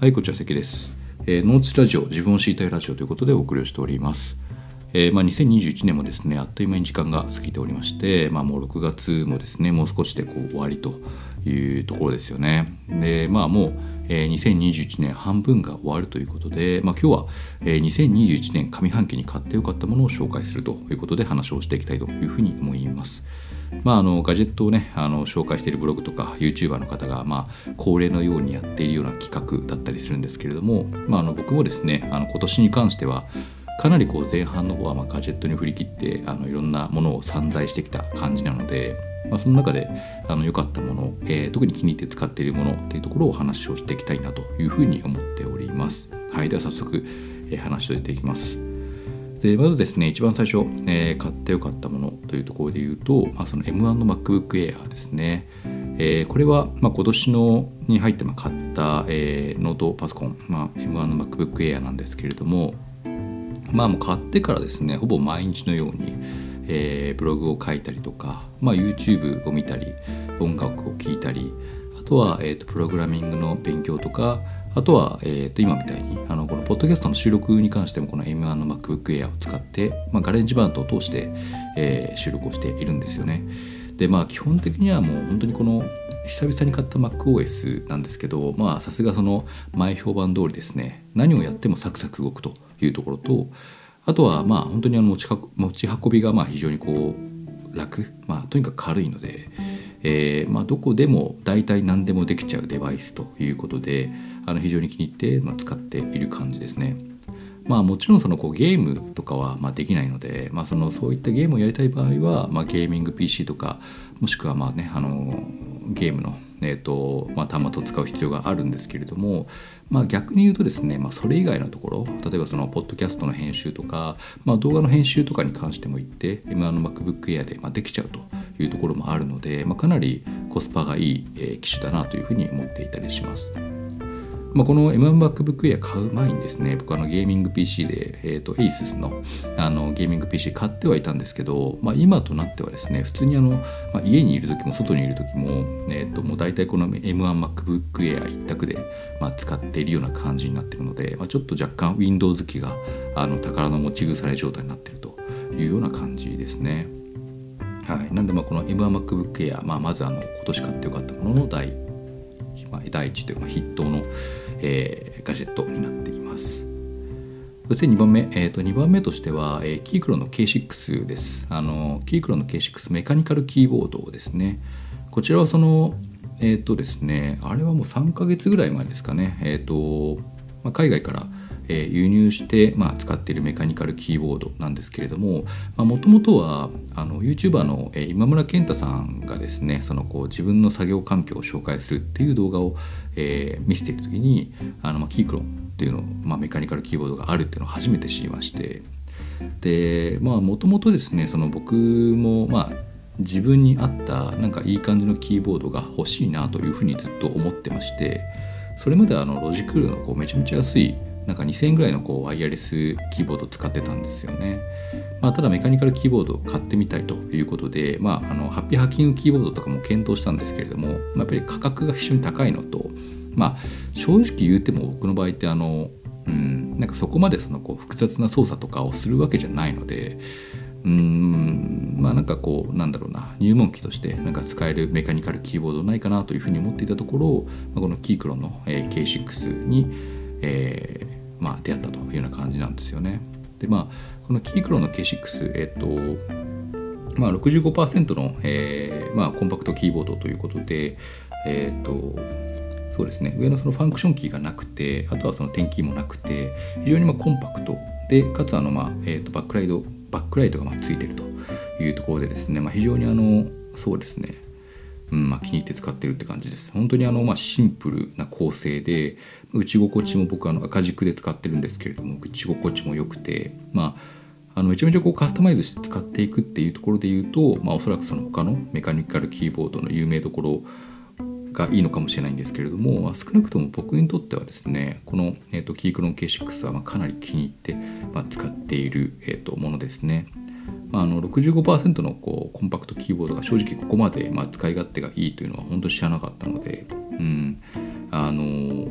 はい、こちら関です。えー、ノーツラジオ、自分を知りたいラジオということでお送りをしております。えー、まあ、2021年もですね、あっという間に時間が過ぎておりまして、まあ、もう6月もですね、もう少しでこう終わりというところですよね。で、まあもう、えー、2021年半分が終わるということで、まあ、今日は、えー、2021年上半期に買ってよかったものを紹介するということで話をしていきたいというふうに思います。まあ、あのガジェットをねあの紹介しているブログとか YouTuber の方が、まあ、恒例のようにやっているような企画だったりするんですけれども、まあ、あの僕もですねあの今年に関してはかなりこう前半の方はまガジェットに振り切ってあのいろんなものを散財してきた感じなので、まあ、その中であの良かったもの、えー、特に気に入って使っているものっていうところをお話をしていきたいなというふうに思っております。はい、では早速、えー、話をしていきます。でまずですね一番最初、えー、買ってよかったものというところで言うと、まあ、その M1 の MacBook Air ですね、えー、これは、まあ、今年のに入って買った、えー、ノートパソコン、まあ、M1 の MacBook Air なんですけれどもまあもう買ってからですねほぼ毎日のように、えー、ブログを書いたりとか、まあ、YouTube を見たり音楽を聴いたりあとは、えーとプログラミングの勉強とかあとは、えー、と今みたいにあのこのポッドキャストの収録に関してもこの M1 の MacBook Air を使って、まあ、 GarageBand を通して、えー、収録をしているんですよね。でまあ基本的にはもう本当にこの久々に買った MacOS なんですけどまあさすがその前評判通りですね何をやってもサクサク動くというところとあとはまあ本当にあの持ち持ち運びがまあ非常にこう楽まあとにかく軽いので。えーまあ、どこでも大体何でもできちゃうデバイスということであの非常に気に入って、まあ、使っている感じですね。まあもちろんそのこうゲームとかはまできないので、まあ、そのそういったゲームをやりたい場合は、ま、ゲーミング PC とかもしくはまあねあのゲームの、えーとまあ、端末を使う必要があるんですけれども、まあ、逆に言うとですね、まあ、それ以外のところ例えばそのポッドキャストの編集とか、まあ、動画の編集とかに関しても言って M1 の MacBook Air でまあできちゃうというところもあるので、まあ、かなりコスパがいい、え機種だなというふうに思っていたりします。まあ、この M1MacBook Air 買う前にですね僕あのゲーミング PC で、えーと、ASUS のあのゲーミング PC 買ってはいたんですけど、まあ、今となってはですね普通にあの、まあ、家にいる時も外にいる時も,、えーと、もう大体この M1MacBook Air 一択で、まあ、使っているような感じになっているので、まあ、ちょっと若干 Windows 機があの宝の持ち腐れ状態になっているというような感じですね。はい、なんでまあこの M1MacBook Air、まあ、まずあの今年買ってよかったものの第まあ、第一というか筆頭の、えー、ガジェットになっています。そして2番目、えー、と2番目としては、えー、キークロの K6 です。あのキークロの K6 メカニカルキーボードですね。こちらはその、えっ、ー、とですね、あれはもう3ヶ月ぐらい前ですかね、えっ、ー、と、まあ、海外から、え輸入して、まあ、使っているメカニカルキーボードなんですけれどももともとはあの YouTuber の、え今村健太さんがですねそのこう自分の作業環境を紹介するっていう動画を、えー、見せている時にあの、まあ、キークロンっていうの、まあ、メカニカルキーボードがあるっていうのを初めて知りましてでまあもともとですねその僕もまあ自分に合ったなんかいい感じのキーボードが欲しいなというふうにずっと思ってましてそれまであのロジクールのこうめちゃめちゃ安いなんか2000円ぐらいのこうワイヤレスキーボードを使ってたんですよね。まあ、ただメカニカルキーボードを買ってみたいということで、まあ、あのハッピーハッキングキーボードとかも検討したんですけれども、まあ、やっぱり価格が非常に高いのと、まあ、正直言うても僕の場合ってあの、うん、なんかそこまでそのこう複雑な操作とかをするわけじゃないのでうんまあなんかこうなんだろうな入門機としてなんか使えるメカニカルキーボードないかなというふうに思っていたところ、まあ、このキークロンの、K6 に、えーまあ、出会ったというような感じなんですよね。でまあこのキークロの K6 えっとまあ65%の、えーまあ、コンパクトキーボードということでえっとそうですね。上のそのファンクションキーがなくてあとはその点キーもなくて非常にまあコンパクト。でかつあの、まあえー、とバックライトバックライトがまあついてるというところでですね、まあ、非常にあのそうですね。うんまあ、気に入って使ってるって感じです。本当にあの、まあ、シンプルな構成で打ち心地も僕あの赤軸で使ってるんですけれども打ち心地も良くて、まあ、あのめちゃめちゃこうカスタマイズして使っていくっていうところで言うと、まあ、おそらくその他のメカニカルキーボードの有名どころがいいのかもしれないんですけれども、ま、少なくとも僕にとってはですねこの、えーと、キークロン K6 はまかなり気に入って、まあ、使っている、えーとものですね。まあ、あの65%のこうコンパクトキーボードが正直ここまでまあ使い勝手がいいというのは本当知らなかったので、うんあの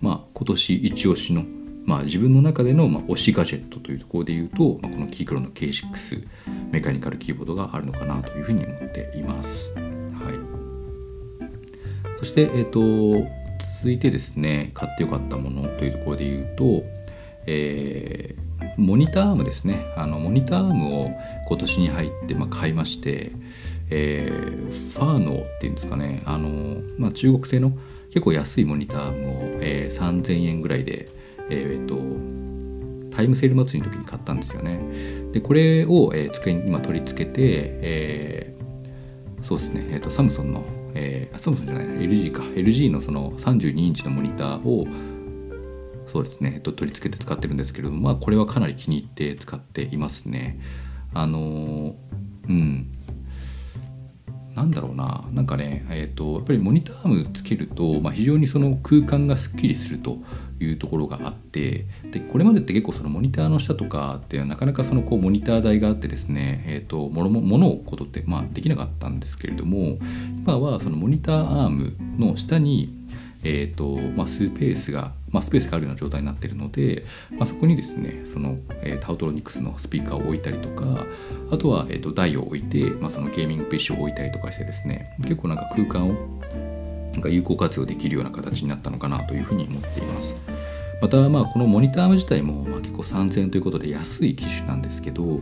まあ、今年一押しの、まあ、自分の中での、まあ、推しガジェットというところで言うと、まあ、このキークロの K6 メカニカルキーボードがあるのかなというふうに思っています。はい、そして、えーと、続いてですね買ってよかったものというところで言うと、えー、モニターアームですね。あのモニターアームを今年に入って、まあ、買いまして、えー、ファーノっていうんですかね。あの、まあ、中国製の結構安いモニターアームを、えー、3000円ぐらいで、えー、とタイムセール祭りの時に買ったんですよね。でこれを、えー、机に今取り付けて、えー、そうですね、えーと、サムソンの、えー、サムソンじゃない LG か。LG のその32インチのモニターをそうですね、えっと、取り付けて使ってるんですけれども、まあ、これはかなり気に入って使っていますね。あのうん。なんだろうな。なんかね、えーと、やっぱりモニターアームつけると、まあ、非常にその空間がすっきりするというところがあってでこれまでって結構そのモニターの下とかってなかなかそのこうモニター台があってですね、えーと、ものものを置くことって、まあ、できなかったんですけれども今はそのモニターアームの下にえーとまあ、スペースが、まあ、スペースがあるような状態になっているので、まあ、そこにですねその、えー、タウトロニクスのスピーカーを置いたりとかあとは、えーと、台を置いて、まあ、そのゲーミングペッシュを置いたりとかしてですね結構なんか空間をなんか有効活用できるような形になったのかなというふうに思っています。またまあこのモニターアーム自体もま結構3000円ということで安い機種なんですけど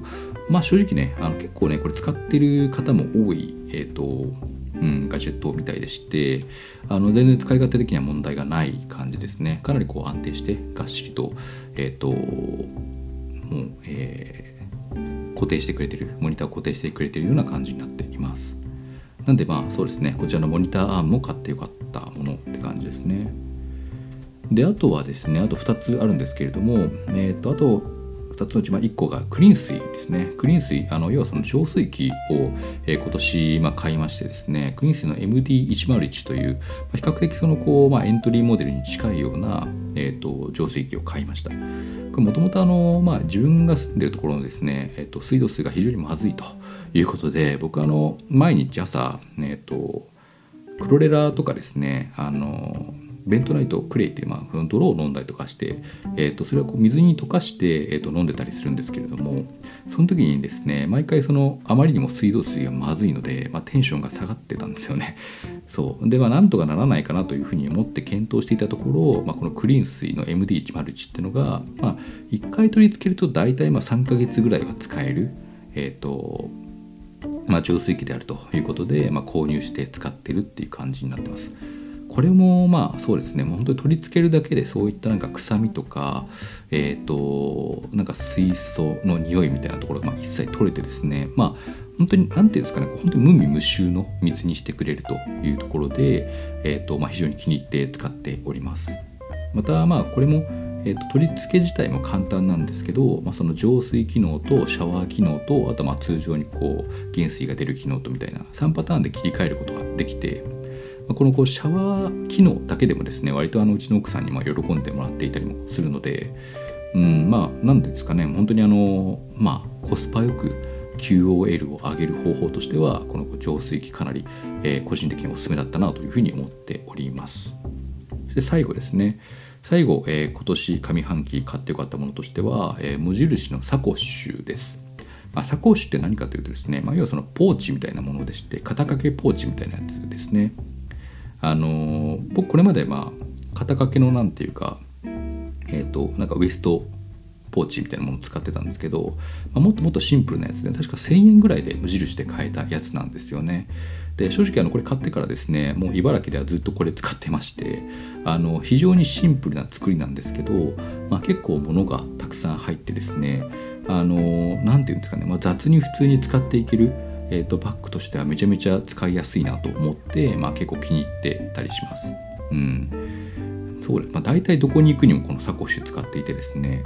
まあ正直ねあの結構ねこれ使ってる方も多い、えーとうん、ガジェットみたいでしてあの全然使い勝手的には問題がない感じですね。かなりこう安定してがっしりと,、えーともうえー、固定してくれてるモニターを固定してくれてるような感じになっています。なんでまあそうですね。こちらのモニターアームも買ってよかったものって感じですね。であとはですねあと2つあるんですけれどもえっ、ー、とあと2つのうち、まあ、1個がクリーン水ですね。クリーン水、あの要はその浄水器を、えー、今年、まあ、買いましてですね、クリーン水の MD101 という、まあ、比較的そのこう、まあ、エントリーモデルに近いような、えーと、浄水器を買いました。もともと自分が住んでるところのですね、えーと、水道水が非常にまずいということで、僕あの毎日朝、えーとクロレラとかですね、あのベントナイトクレイっていう、まあ、その泥を飲んだりとかして、えー、とそれをこう水に溶かして、えー、と飲んでたりするんですけれどもその時にですね毎回そのあまりにも水道水がまずいので、まあ、テンションが下がってたんですよね。そうでまあなんとかならないかなというふうに思って検討していたところ、まあ、このクリーン水の MD101 っていうのが、まあ、1回取り付けると大体まあ3ヶ月ぐらいは使える、えっ、ー、とまあ、浄水器であるということで、まあ、購入して使ってるっていう感じになってます。これもまあそうですね。もう本当に取り付けるだけでそういったなんか臭みとかえっ、ー、となんか水素の匂いみたいなところがまあ一切取れてですね。まあ本当に何て言うんですかね。本当に無味無臭の水にしてくれるというところで、えーとまあ、非常に気に入って使っております。またまあこれもえーと、取り付け自体も簡単なんですけど、まあ、その浄水機能とシャワー機能とあとまあ通常にこう原水が出る機能とみたいな3パターンで切り替えることができてこのこうシャワー機能だけでもですね割とあのうちの奥さんにま喜んでもらっていたりもするので、うん、まあ何ですかね本当にあのまあコスパよく QOL を上げる方法としてはこの浄水器かなり、えー、個人的におすすめだったなというふうに思っております。そして最後ですね最後、えー、今年上半期買ってよかったものとしては、えー、無印のサコッシュです。まあ、サコッシュって何かというとですね、まあ、要はそのポーチみたいなものでして肩掛けポーチみたいなやつですね。あの僕これまでまあ肩掛けのなんていうかえっ、ー、となんかウエストポーチみたいなものを使ってたんですけど、まあ、もっともっとシンプルなやつで確か1000円ぐらいで無印で買えたやつなんですよね。で正直あのこれ買ってからですねもう茨城ではずっとこれ使ってましてあの非常にシンプルな作りなんですけど、まあ、結構物がたくさん入ってですねあの何て言うんですかね、まあ、雑に普通に使っていけるえーと、バッグとしてはめちゃめちゃ使いやすいなと思って、まあ、結構気に入ってたりします。うん。そうまあ、大体どこに行くにもこのサコッシュ使っていてですね。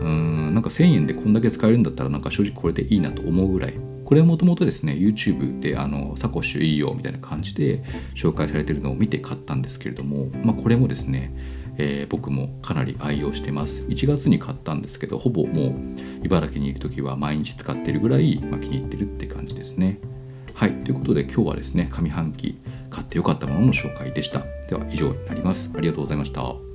うんなんか1000円でこんだけ使えるんだったらなんか正直これでいいなと思うぐらい。これもともとですね YouTube であのサコッシュいいよみたいな感じで紹介されてるのを見て買ったんですけれども、まあ、これもですねえー、僕もかなり愛用してます。1月に買ったんですけどほぼもう茨城にいる時は毎日使ってるぐらい、まあ、気に入ってるって感じですね。はい。ということで今日はですね上半期買ってよかったものの紹介でした。では以上になります。ありがとうございました。